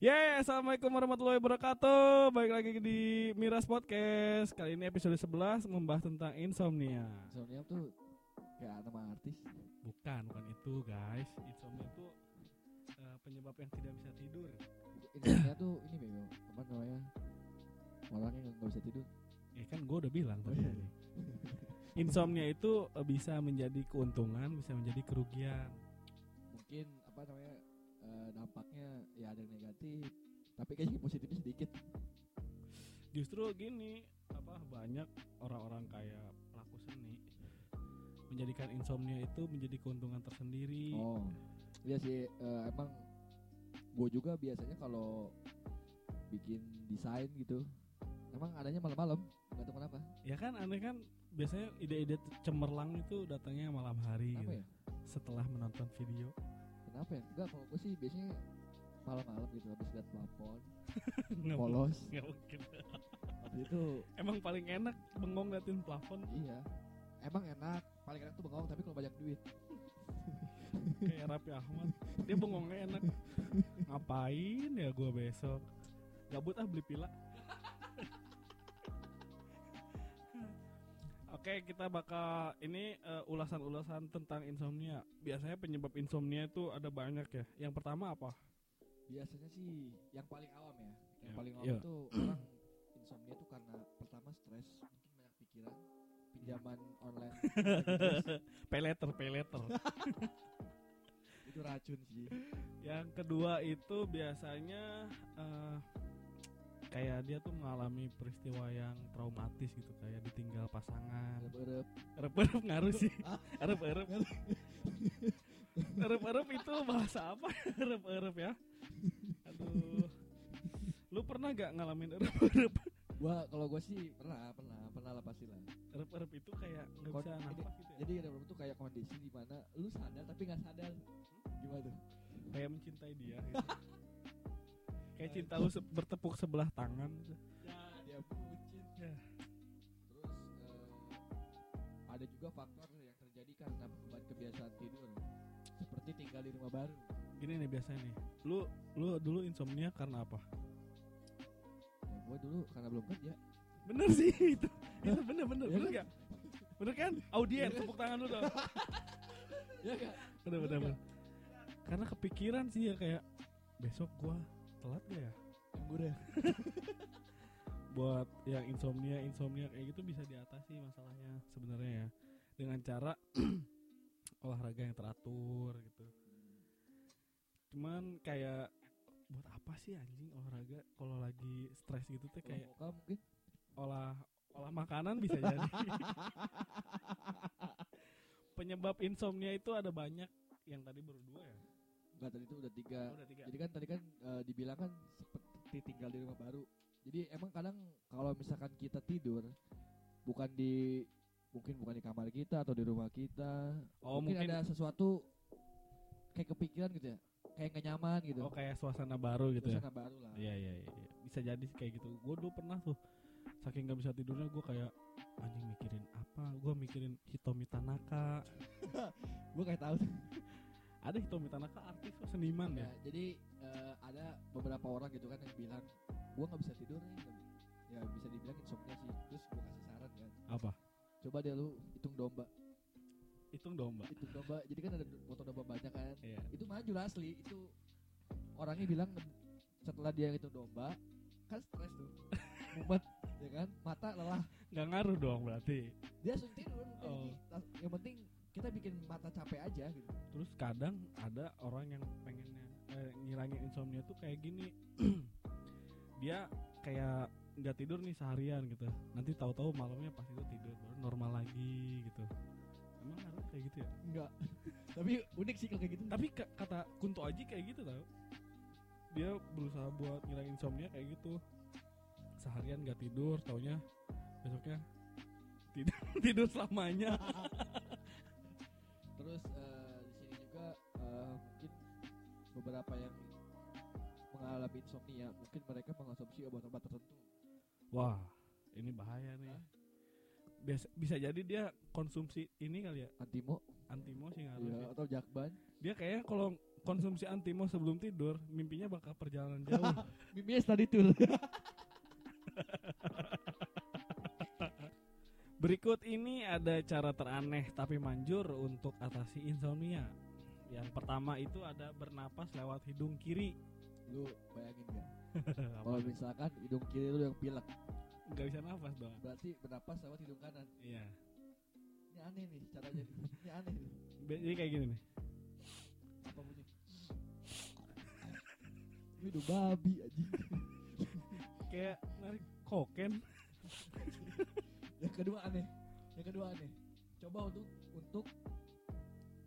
Yeah, assalamualaikum warahmatullahi wabarakatuh. Baik lagi di Miras Podcast. Kali ini episode 11 membahas tentang insomnia. Insomnia tuh kayak nama artis. Bukan, bukan itu guys. Insomnia itu eh, penyebab yang tidak bisa tidur. Insomnia tuh ini bego. Apa namanya? Orang yang nggak bisa tidur. Ya kan gue udah bilang Oh, tadi. iya. Insomnia itu eh, bisa menjadi keuntungan, bisa menjadi kerugian. Mungkin apa namanya? Dampaknya ya ada yang negatif. Tapi kayaknya positifnya sedikit. Justru gini, apa banyak orang-orang kayak pelaku seni menjadikan insomnia itu menjadi keuntungan tersendiri. Oh, iya sih. eh, emang gue juga biasanya kalau bikin desain gitu, emang adanya malam-malam. Gak tahu kenapa. Ya kan aneh kan biasanya ide-ide cemerlang itu datangnya malam hari Apa gitu. ya? Setelah menonton video. Kenapa ya? Enggak, kalau gue sih biasanya malam-malam gitu habis lihat plafon, polos. nggak mungkin. Habis itu Emang paling enak bengong liatin plafon Iya. Emang enak, paling enak tuh bengong tapi kalau banyak duit. kayak Raffi Ahmad. Dia bengongnya enak. Ngapain ya gua besok? Gabut ah beli pila. Oke, kita bakal ini eh, ulasan-ulasan tentang insomnia. Biasanya penyebab insomnia itu ada banyak ya. Yang pertama apa? Biasanya sih yang paling awam ya. Yang Ya, paling awam iya. itu orang insomnia tuh karena pertama stres, mungkin banyak pikiran, pinjaman online. Peleter, peleter. itu racun sih. Yang kedua itu biasanya eh, kayak dia tuh mengalami peristiwa yang traumatis gitu kayak ditinggal pasangan. Erep-erep. Erep-erep ngaruh sih. Ah. Erep-erep. Erep-erep itu bahasa apa? Erep-erep ya. Aduh. Lu pernah gak ngalamin erep-erep? Gua kalau gua sih pernah, pernah, pernah lah pasti lah. Erep-erep itu kayak nggak bisa nafas gitu ya. Jadi erep-erep tuh kayak kondisi di mana lu sadar tapi nggak sadar. Gimana tuh? Kayak mencintai dia gitu. Kayak cinta lu se- bertepuk sebelah tangan. Ya, dia bucin. Ya. Terus eh, ada juga faktor yang terjadi karena beban kebiasaan tidur seperti tinggal di rumah baru. Gini nih biasanya nih. Lu lu dulu insomnia karena apa? Ya, gue dulu karena belum kerja. Bener sih itu. Itu bener bener Ya bener kan? gak? Bener kan? Audiens tepuk tangan lu dong. Ya kan? Bener bener bener. Karena kepikiran sih ya kayak besok gua telat gak ya? Deh. Buat yang insomnia insomnia kayak gitu bisa diatasi masalahnya sebenarnya ya dengan cara olahraga yang teratur gitu. Cuman kayak buat apa sih anjing olahraga kalau lagi stres gitu tuh kayak muka mungkin. olah olah makanan bisa jadi. Penyebab insomnia itu ada banyak. Yang tadi baru dua ya. Enggak tadi itu udah tiga. Oh, udah tiga. Jadi kan tadi kan eh, dibilang kan seperti tinggal di rumah baru. Jadi emang kadang kalau misalkan kita tidur bukan di mungkin bukan di kamar kita atau di rumah kita, Oh, mungkin, mungkin- ada sesuatu kayak kepikiran gitu ya, kayak gak nyaman gitu. Oh kayak suasana baru gitu ya. Suasana baru lah. Iya iya iya. Bisa jadi kayak gitu. Gue dulu pernah tuh saking nggak bisa tidurnya gue kayak anjing mikirin apa? Gue mikirin Hitomi Tanaka. Gue kayak tahu. Ada Hitomi Tanaka artis seniman ya, ya. jadi eh, ada beberapa orang gitu kan yang bilang, gue nggak bisa tidur nih. Ya bisa dibilang insomnia sih. Terus gue kasih saran kan, Apa? coba deh lu hitung domba. Hitung domba. Hitung domba. Jadi kan ada foto domba banyak kan. Iya. itu maju asli itu orangnya bilang setelah dia itu domba kan stres tuh mumet ya kan mata lelah Nggak ngaruh dong berarti. dia langsung tidur Oh. yang penting kita bikin mata capek aja gitu Terus kadang ada orang yang pengennya eh, ngilangin insomnia tuh kayak gini. Dia kayak nggak tidur nih seharian gitu. Nanti tahu-tahu malamnya pas itu tidur baru normal lagi gitu. Emang harus kayak gitu ya? enggak tapi unik sih kalau kayak gitu Tapi ka- kata Kunto Aji kayak gitu tau. Dia berusaha buat ngilangin insomnia kayak gitu. Seharian gak tidur, taunya besoknya tidur tidur selamanya. terus eh, di sini juga eh, mungkin beberapa yang mengalami insomnia mungkin mereka mengonsumsi obat-obat tertentu Wah, ini bahaya nih. Biasa, bisa jadi dia konsumsi ini kali ya antimo antimo sih iya, sih. atau jakban Dia kayaknya kalau konsumsi antimo sebelum tidur, mimpinya bakal perjalanan jauh. Mimpinya study tour. Berikut ini ada cara teraneh tapi manjur untuk atasi insomnia. Yang pertama itu ada bernapas lewat hidung kiri. lu bayangin gak? Kalau misalkan hidung kiri lu yang pilek, nggak bisa nafas dong. berarti bernapas lewat hidung kanan. Iya. Ini aneh nih caranya. Ini aneh nih. Jadi kayak gini nih. Apa bunyi? Ini hidung babi aja. Kayak narik koken. yang kedua aneh. Yang kedua aneh. Coba untuk untuk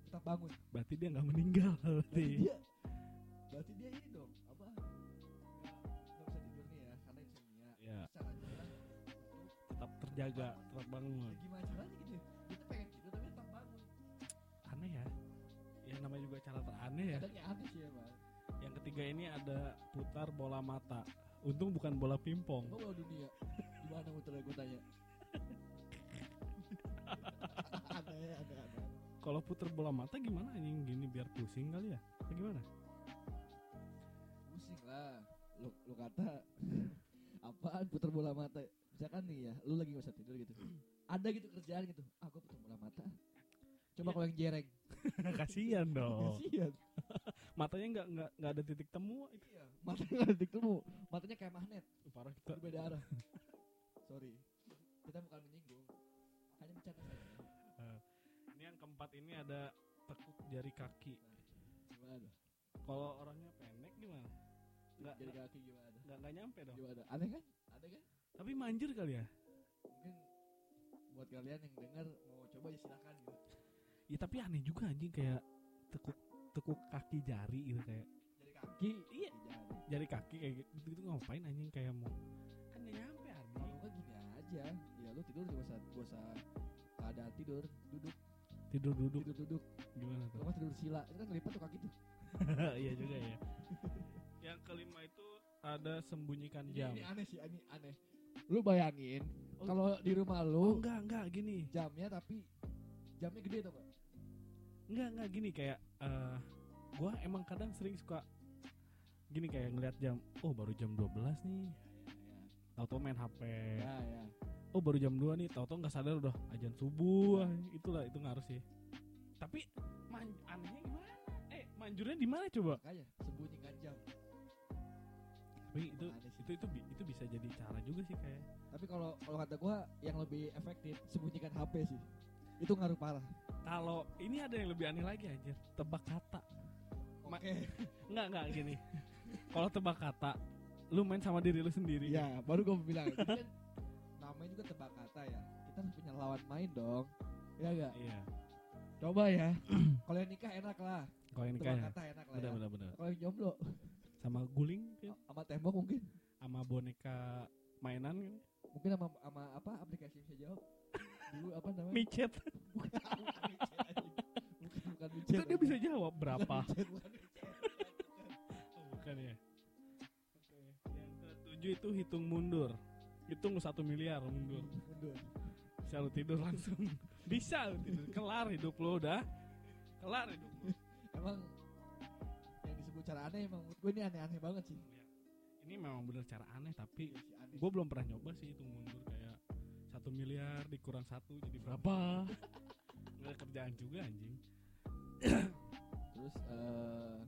tetap bangun. Berarti dia nggak meninggal Berarti berarti. dia berarti dia ini dong apa? Nggak bisa tidur nih ya karena insomnia. Ya, Caranya tetap terjaga, tetap bangun. ya gimana caranya gitu? Kita pengen tidur tapi tetap bangun. Aneh ya. Ya namanya juga cara teraneh ya. Kadang ya aneh sih emang. Yang ketiga ini ada putar bola mata. Untung bukan bola pingpong. Kalau dunia gimana muternya gue tanya? Kalau putar bola mata gimana anjing gini biar pusing kali ya? Apa gimana? Pusing lah. Lu, lu kata apaan putar bola mata? Misalkan nih ya, lu lagi gak usah tidur gitu. Ada gitu kerjaan gitu. Ah, gua putar bola mata. Coba Iya. kalau yang jereng. Kasihan dong. Kasihan. Matanya nggak nggak nggak ada titik temu. Itu Iya. Matanya nggak detik temu. Matanya kayak magnet. parah kita. Berbeda arah. Sorry. Kita bukan menyinggung. Keempat ini ada tekuk jari kaki. Gimana? Kalau orangnya pendek gimana? Nggak nggak kaki gimana? nggak nggak nyampe dong. Gimana? Aneh kan? Aneh kan? Tapi manjur kali ya. Mungkin buat kalian yang dengar mau coba ya silakan gitu. Ya tapi aneh juga anjing kayak tekuk tekuk kaki jari gitu kayak Jadi kaki. Iya. Jadi. jari kaki kayak gitu, gitu ngapain anjing kayak mau kan nggak nyampe Kalau anjing. enggak gini aja. Ya lu tidur gak usah gak usah keadaan tidur, duduk, Tidur duduk tidur duduk. gimana tuh? Nggak tidur sila, itu kan ngelipat tuh kaki tuh. iya juga ya. yang kelima itu ada sembunyikan Ini, jam. ini aneh sih, ini aneh. Lu bayangin Oh. kalau di rumah Oh lu enggak enggak gini. jamnya tapi jamnya gede tuh enggak? Enggak enggak gini kayak eh gua emang kadang sering suka gini kayak ngeliat jam. Oh baru jam 12 nih. Tahu-tahu main HP. Ya, ya. Oh baru jam 2 nih. Tahu-tahu nggak sadar udah ajan subuh. Itulah itu ngaruh sih. Tapi man, anehnya gimana? Eh manjurnya di mana coba? Makanya sembunyikan jam. Tapi itu itu itu itu bisa jadi cara juga sih kayak. Tapi kalau kalau kata gua yang lebih efektif sembunyikan HP sih. Itu ngaruh parah. Kalau ini ada yang lebih aneh lagi anjir. Tebak kata. Ma- Oke. Enggak enggak gini. Kalau tebak kata, lu main sama diri lu sendiri. Iya, baru gua mau bilang. Namanya juga tebak kata ya. Kita harus punya lawan main dong. Ya enggak? Iya. Coba ya. kalau yang nikah enak lah. Kalau ini Tebak kayak kata enak lah benar ya. benar benar. Kalau yang jomblo Sama guling kan, sama tembok mungkin. sama boneka mainan kan. Mungkin sama sama apa aplikasi yang bisa jawab. Dulu apa namanya? Micet. bukan bukan micet. Bukan bukan micet. Itu dia bisa jawab berapa. Bukan micet, bukan micet. Oh, bukan ya. Oke. Yang ketujuh itu hitung mundur. Hitung satu miliar mundur. Mundur. Bisa lu tidur langsung. Bisa lu tidur. Kelar hidup lu udah. Kelar hidup lu. Emang yang disebut cara aneh emang gue ini aneh-aneh banget sih. Ini memang bener cara aneh tapi Iya aneh. gue belum pernah nyoba sih hitung mundur kayak satu miliar dikurang satu jadi berapa nggak kerjaan juga anjing Terus eh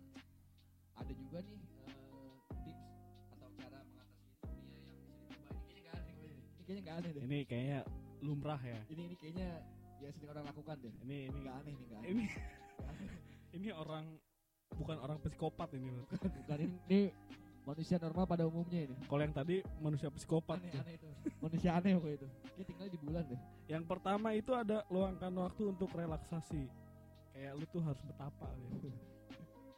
ada juga nih nggak aneh deh. ini kayaknya lumrah ya Ini ini kayaknya ya sering orang lakukan deh. ini ini Nggak aneh nih nggak aneh. ini aneh. ini orang bukan orang psikopat ini. Bukan, bukan ini, ini manusia normal pada umumnya ini. kalau yang tadi manusia psikopat Aneh tuh. aneh itu. Manusia aneh pokoknya itu. Dia tinggal di bulan deh. yang pertama itu ada luangkan waktu untuk relaksasi kayak lu tuh harus betapa gitu.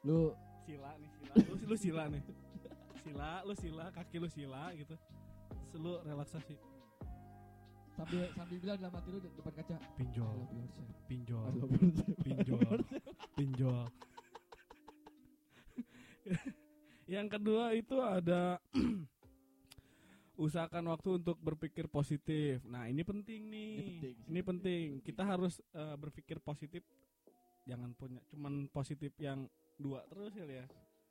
Lu sila nih sila lu, lu sila nih sila lu sila kaki lu sila gitu lu relaksasi sambil sambil bilang dalam hati lu di depan kaca. Pinjol. Pinjol. Pinjol. Pinjol. Yang kedua itu ada usahakan waktu untuk berpikir positif. Nah ini penting nih. Ini penting ini penting, kita harus eh, berpikir positif. Jangan punya cuman positif yang dua terus ya ya.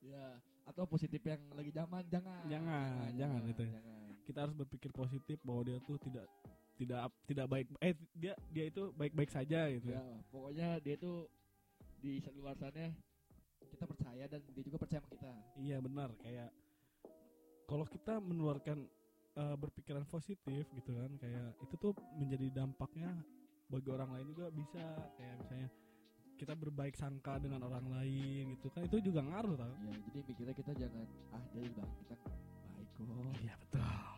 Ya atau positif yang lagi zaman. Jangan. Jangan, jangan itu. jangan. kita harus berpikir positif bahwa dia tuh tidak tidak tidak baik eh dia dia itu baik-baik saja gitu. Ya pokoknya dia tuh di luar sana kita percaya dan dia juga percaya sama kita. Iya benar kayak kalau kita menularkan eh, berpikiran positif gitu kan kayak itu tuh menjadi dampaknya bagi orang lain juga bisa kayak misalnya kita berbaik sangka dengan orang lain gitu kan itu juga ngaruh tau. Ya jadi mikirnya kita jangan ah dia udah kita baik kok. Iya betul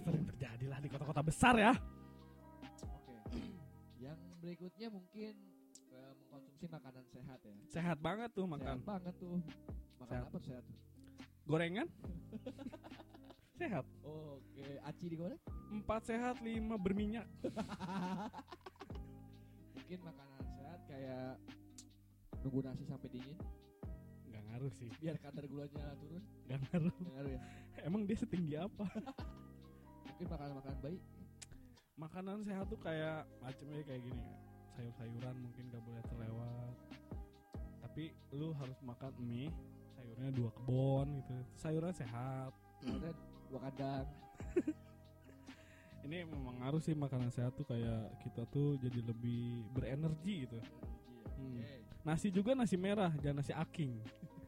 sering terjadi lah di kota-kota besar ya. Oke. Yang berikutnya mungkin eh, mengkonsumsi makanan sehat ya. Sehat banget tuh makan. Sehat banget tuh. Makan Sehat. apa tuh sehat? Gorengan? Sehat. Oke aci digoreng? Empat sehat lima berminyak. Mungkin makanan sehat kayak nunggu nasi sampai dingin. Nggak ngaruh sih. Biar kadar gulanya turun. Nggak ngaruh. Nggak ngaruh ya? Emang dia setinggi apa mungkin makanan makanan baik. Makanan sehat tuh kayak macamnya kayak gini sayur-sayuran mungkin gak boleh terlewat. Tapi lu harus makan mie sayurnya dua kebon gitu. Sayuran sehat. Kemudian dua kandang. Ini memang ngaruh sih makanan sehat tuh kayak kita tuh jadi lebih berenergi gitu. Hmm. Oke. nasi juga nasi merah jangan nasi aking.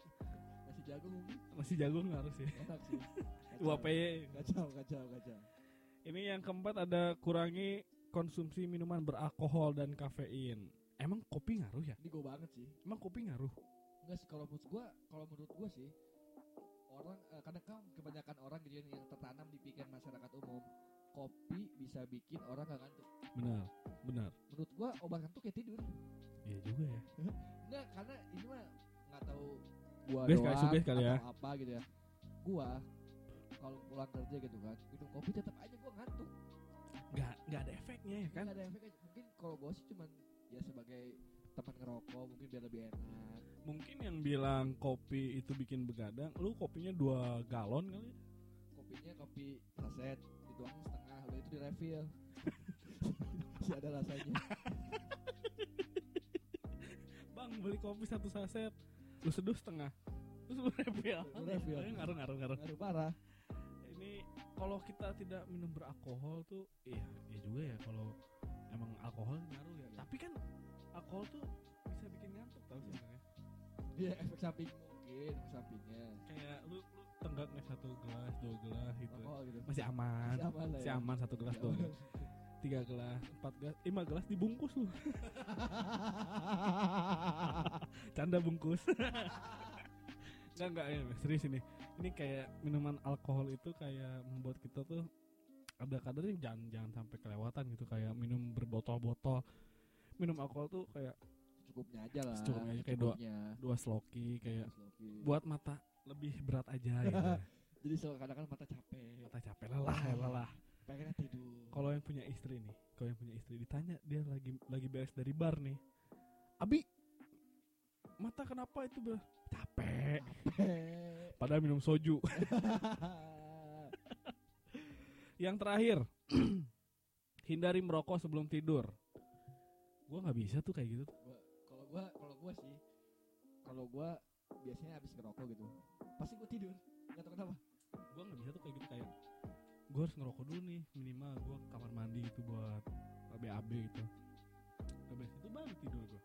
Nasi jagung mungkin. Nasi jagung ngaruh sih. Enak sih. Kacau. uap kacau kacau kacau ini yang keempat ada kurangi konsumsi minuman beralkohol dan kafein. Emang kopi ngaruh ya? Ini gue banget sih. Emang kopi ngaruh? Enggak sih kalau menurut gua kalau menurut gua sih orang eh, kadang kan kebanyakan orang gitu ya, yang tertanam di pikiran masyarakat umum. Kopi bisa bikin orang gak ngantuk. Benar benar. Menurut gua obat ngantuk kayak tidur. Iya juga ya. Enggak karena ini mah nggak tahu gua doang kali ya. apa gitu ya. Gua kalau pulang kerja gitu kan minum kopi tetap aja gua ngantuk. Nggak nggak ada efeknya ya kan? Kan ada efeknya. Mungkin kalau gua sih cuman ya sebagai teman ngerokok mungkin biar lebih enak. Mungkin yang bilang kopi itu bikin begadang lu kopinya dua galon kali kopinya kopi saset dituang setengah udah itu di refill masih ada rasanya. Bang beli kopi satu saset. Lu seduh setengah. Terus lu refill. Lu refill. Ngaruh ngaruh ngaruh. Ngaruh parah kalau kita tidak minum beralkohol tuh iya iya juga ya kalau emang alkohol ngaruh ya tapi kan alkohol tuh bisa bikin ngantuk tau sebenarnya dia efek samping mungkin efek sampingnya. Kayak lu lu tenggak nih satu gelas dua gelas gitu. Rokok gitu. Masih aman. Masih aman lah masih ya. satu gelas dua aman. gelas tiga gelas empat gelas lima gelas dibungkus lu. Canda bungkus. Enggak enggak ya serius ini ini kayak minuman alkohol itu kayak membuat kita tuh ada kadarnya jangan jangan sampai kelewatan gitu. Kayak minum berbotol-botol. Minum alkohol tuh kayak secukupnya aja lah Secukupnya aja, kayak dua- secukupnya. dua sloki kayak Sloki. buat mata lebih berat aja gitu. Jadi so kadang-kadang mata capek. Mata capek lelah ya lelah. Pengennya tidur. Kalau yang punya istri nih kalau yang punya istri ditanya dia lagi lagi beres dari bar nih. Abi mata kenapa itu Bel?" Capek. Padahal minum soju. Yang terakhir hindari merokok sebelum tidur. Gua nggak bisa tuh kayak gitu. Kalau gua kalau gua sih kalau gua biasanya habis ngerokok gitu. Pasti gua tidur. Nggak tahu kenapa. Gua nggak bisa tuh kayak gitu kayak gua harus ngerokok dulu nih minimal gua ke kamar mandi gitu buat BAB gitu. Habis itu baru tidur gua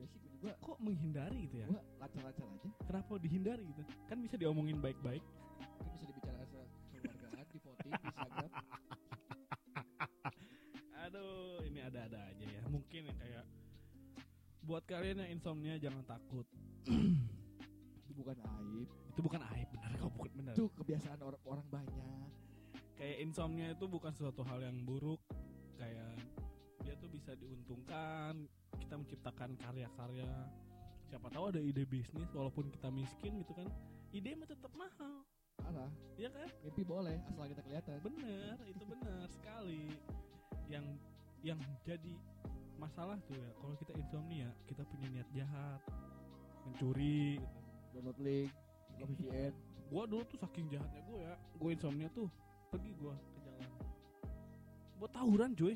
ya sih juga kok menghindari gitu ya? gua lancar-lancar aja. Kenapa dihindari gitu? Kan bisa diomongin baik-baik. Mungkin bisa dibicarakan keluargaan di voting di Instagram. Aduh ini ada-ada aja ya. Mungkin ya kayak buat kalian yang insomnia jangan takut. Itu bukan aib. Itu bukan aib benar kok bukan benar. Itu kebiasaan orang orang banyak. Kayak insomnia itu bukan suatu hal yang buruk. Kayak dia tuh bisa diuntungkan kita menciptakan karya-karya. Siapa tahu ada ide bisnis walaupun kita miskin gitu kan ide mah tetap mahal. Parah. Ya kan? Mimpi boleh asal kita kelihatan. Bener itu benar sekali. Yang yang jadi masalah tuh ya kalau kita insomnia kita punya niat jahat. Mencuri. Gitu. download link VPN gua dulu tuh saking jahatnya gua ya gua insomnia tuh pergi gua ke jalan. Buat tawuran cuy.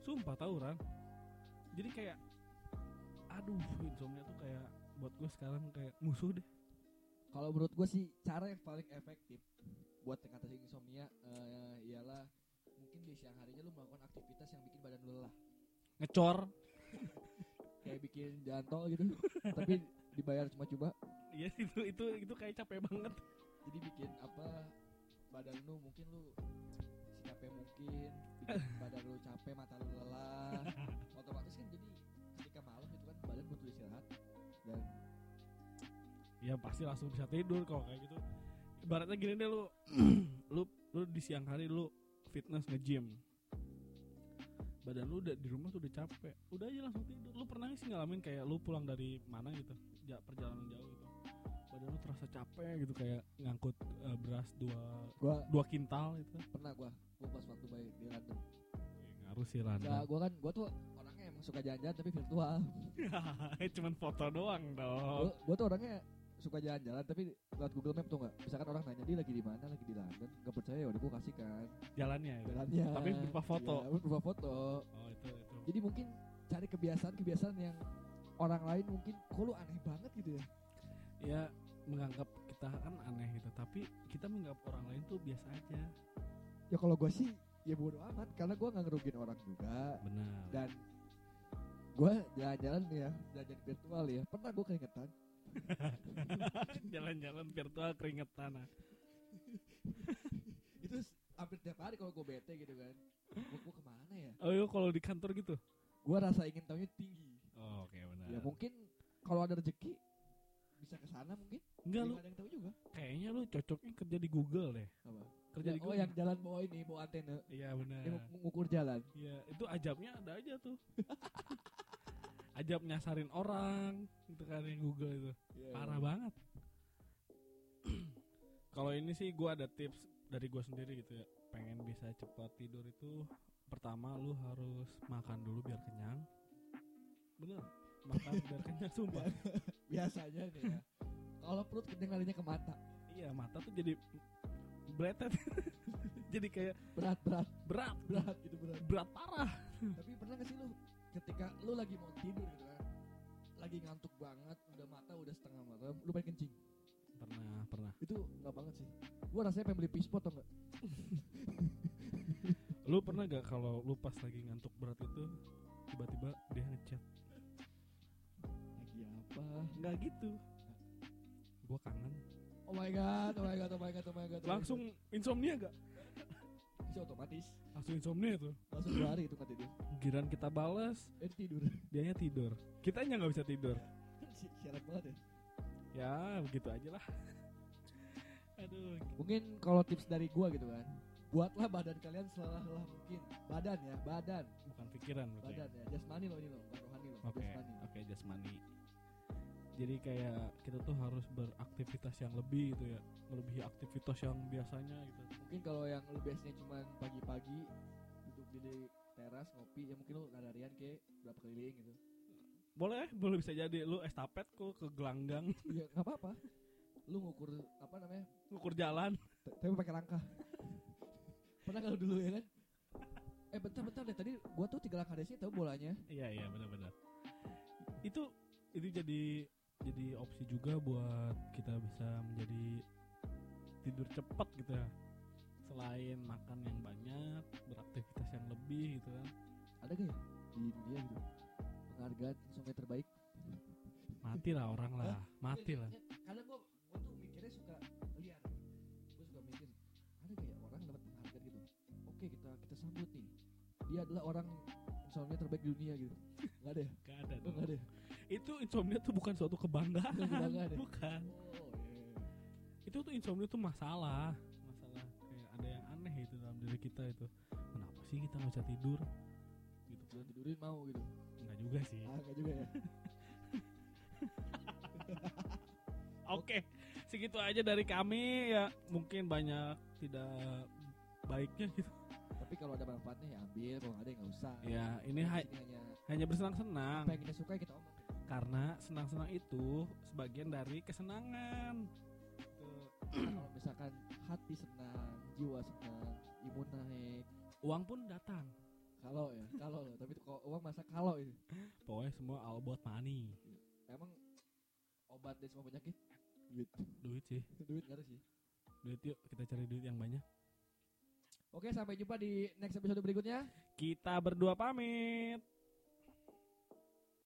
Sumpah tawuran jadi kayak aduh insomnia tuh kayak buat gue sekarang kayak musuh deh Kalau menurut gue sih cara yang paling efektif buat mengatasi insomnia eh, ialah mungkin di siang harinya lu melakukan aktivitas yang bikin badan lu lelah. ngecor Kayak bikin jantol gitu, tapi dibayar cuma coba. iya itu itu itu kayak capek banget Jadi bikin apa badan lu mungkin lu mungkin, bikin badan lu capek, mata lu lelah. Otomatis kan jadi ketika malam itu kan badan butuh istirahat. Dan ya pasti langsung bisa tidur kalau kayak gitu. Ibaratnya gini deh lu lu lu di siang hari lu fitness nge-gym. Badan lu udah di rumah tuh udah capek. Udah aja langsung tidur. Lu pernah sih ngalamin kayak lu pulang dari mana gitu? Ja, perjalanan jauh gitu badan lu terasa capek gitu kayak ngangkut eh, beras dua gua dua kintal gitu pernah gua gua pas waktu bayi di London. ngaruh sih Gak, Randa gua kan gua tuh orangnya emang suka jalan-jalan tapi virtual. cuman foto doang dong Gua, gua tuh orangnya suka jalan-jalan tapi lewat Google Map tuh nggak. Misalkan orang nanya dia lagi di mana, lagi di London, nggak percaya ya udah gua kasih kan jalannya itu jalannya. Tapi berupa foto. Iya, berupa foto. oh itu itu Jadi mungkin cari kebiasaan-kebiasaan yang orang lain mungkin kok lu aneh banget gitu ya. ya menganggap kita kan aneh gitu. Tapi kita menganggap orang lain tuh biasa aja. Ya kalau gua sih ya bodo amat. Karena gua nggak ngerugin orang juga. Benar. Dan gua jalan-jalan ya jalan virtual ya. Pernah gua keringetan? Jalan-jalan virtual keringetan. Itu hampir tiap hari kalau gue bete gitu kan. Gua ke mana ya? Oh iya kalau di kantor gitu? Gua rasa ingin tahunya tinggi. Oh, oke benar. Ya mungkin kalau ada rezeki bisa ke sana mungkin? Enggak lu ada yang tahu juga? kayaknya lu cocoknya kerja di Google deh. Apa? Kerja Ya, di oh Google. yang jalan bawa ini bawa antena. Iya benar. Dia mengukur jalan. Iya itu ajabnya ada aja tuh. Ajab nyasarin orang gitu kan yang Google itu. Iya, parah banget. Kalau ini sih gua ada tips dari gua sendiri gitu ya. Pengen bisa cepat tidur itu pertama lu harus makan dulu biar kenyang. Bener. Makan biar kenyang sumpah biasanya nih ya. Kalau perut kenyang kalinya ke mata. Iya mata tuh jadi bletet jadi kayak berat berat. Berat. Berat gitu berat. Berat parah. Tapi pernah gak sih lu ketika lu lagi mau tidur gitu kan lagi ngantuk banget udah mata udah setengah malam lu pengen kencing? Pernah pernah. Itu nggak banget sih. Gua rasanya pengen beli pispot atau enggak lu pernah gak kalau lu pas lagi ngantuk berat itu gitu. Gua kangen. Oh my god oh my god oh my god oh my god. Oh my langsung insomnia gak bisa otomatis. Langsung insomnia tuh langsung dua hari itu nggak tidur. Giran kita balas eh tidur. dianya tidur. Kitanya nggak bisa tidur. Syarat banget ya. Ya begitu aja lah. Aduh. Mungkin kalau tips dari gua gitu kan buatlah badan kalian selelah mungkin. Badan ya badan. Bukan pikiran badan ya jasmani loh ini loh bukan rohani loh oke jasmani. oke jasmani jadi kayak kita tuh harus beraktivitas yang lebih gitu ya. Melebihi aktivitas yang biasanya gitu. Mungkin kalau yang lu biasanya cuma pagi-pagi duduk di teras ngopi ya mungkin lu lari-larian ke berapa keliling gitu. Boleh boleh bisa jadi. Lu estafet kok ke gelanggang. Iya nggak apa-apa. Lu ngukur apa namanya? Ngukur jalan. Tapi pakai langkah pernah kalau dulu ya kan? Eh bentar-bentar deh. Tadi gua tuh tiga langkah dari sini tahu bolanya? Iya iya benar-benar. Itu itu jadi jadi opsi juga buat kita bisa menjadi tidur cepat gitu ya. Selain makan yang banyak beraktivitas yang lebih gitu kan. Ada gak ya? Di dunia gitu. Penghargaan insomnia terbaik? Mati lah orang lah mati lah karena gua gua tuh mikirnya suka liar. Gua suka mikir ada gak ya orang dapat penghargaan gitu? Oke kita kita sambut nih. Dia adalah orang insomnia terbaik di dunia gitu. Nggak ada ya? Gak ada dong. nggak ada ya? Itu insomnia tuh bukan suatu kebanggaan. Bukan kebanggaan ya? bukan. Oh iya itu tuh insomnia tuh masalah. Masalah kayak ada yang aneh itu dalam diri kita itu. Kenapa sih kita nggak bisa tidur? Gitu belum tidurin mau gitu. Enggak juga sih. Ah nggak juga ya? Oke, segitu aja dari kami. Ya. Mungkin banyak tidak baiknya gitu. tapi kalau ada manfaatnya ya ambil. Kalau nggak ada ya nggak usah. Ya, ini hanya hanya bersenang-senang. apa yang kita suka kita omong karena senang-senang itu sebagian dari kesenangan. Tuh. kalau misalkan hati senang jiwa senang imun naik. Uang pun datang. Kalau ya kalau loh. Tapi kalau uang masa kalau ini? Pokoknya semua all about money. Emang obat dari semua penyakit duit. Duit sih. Duit nggak ada sih. Duit yuk kita cari duit yang banyak. Oke sampai jumpa di next episode berikutnya. Kita berdua pamit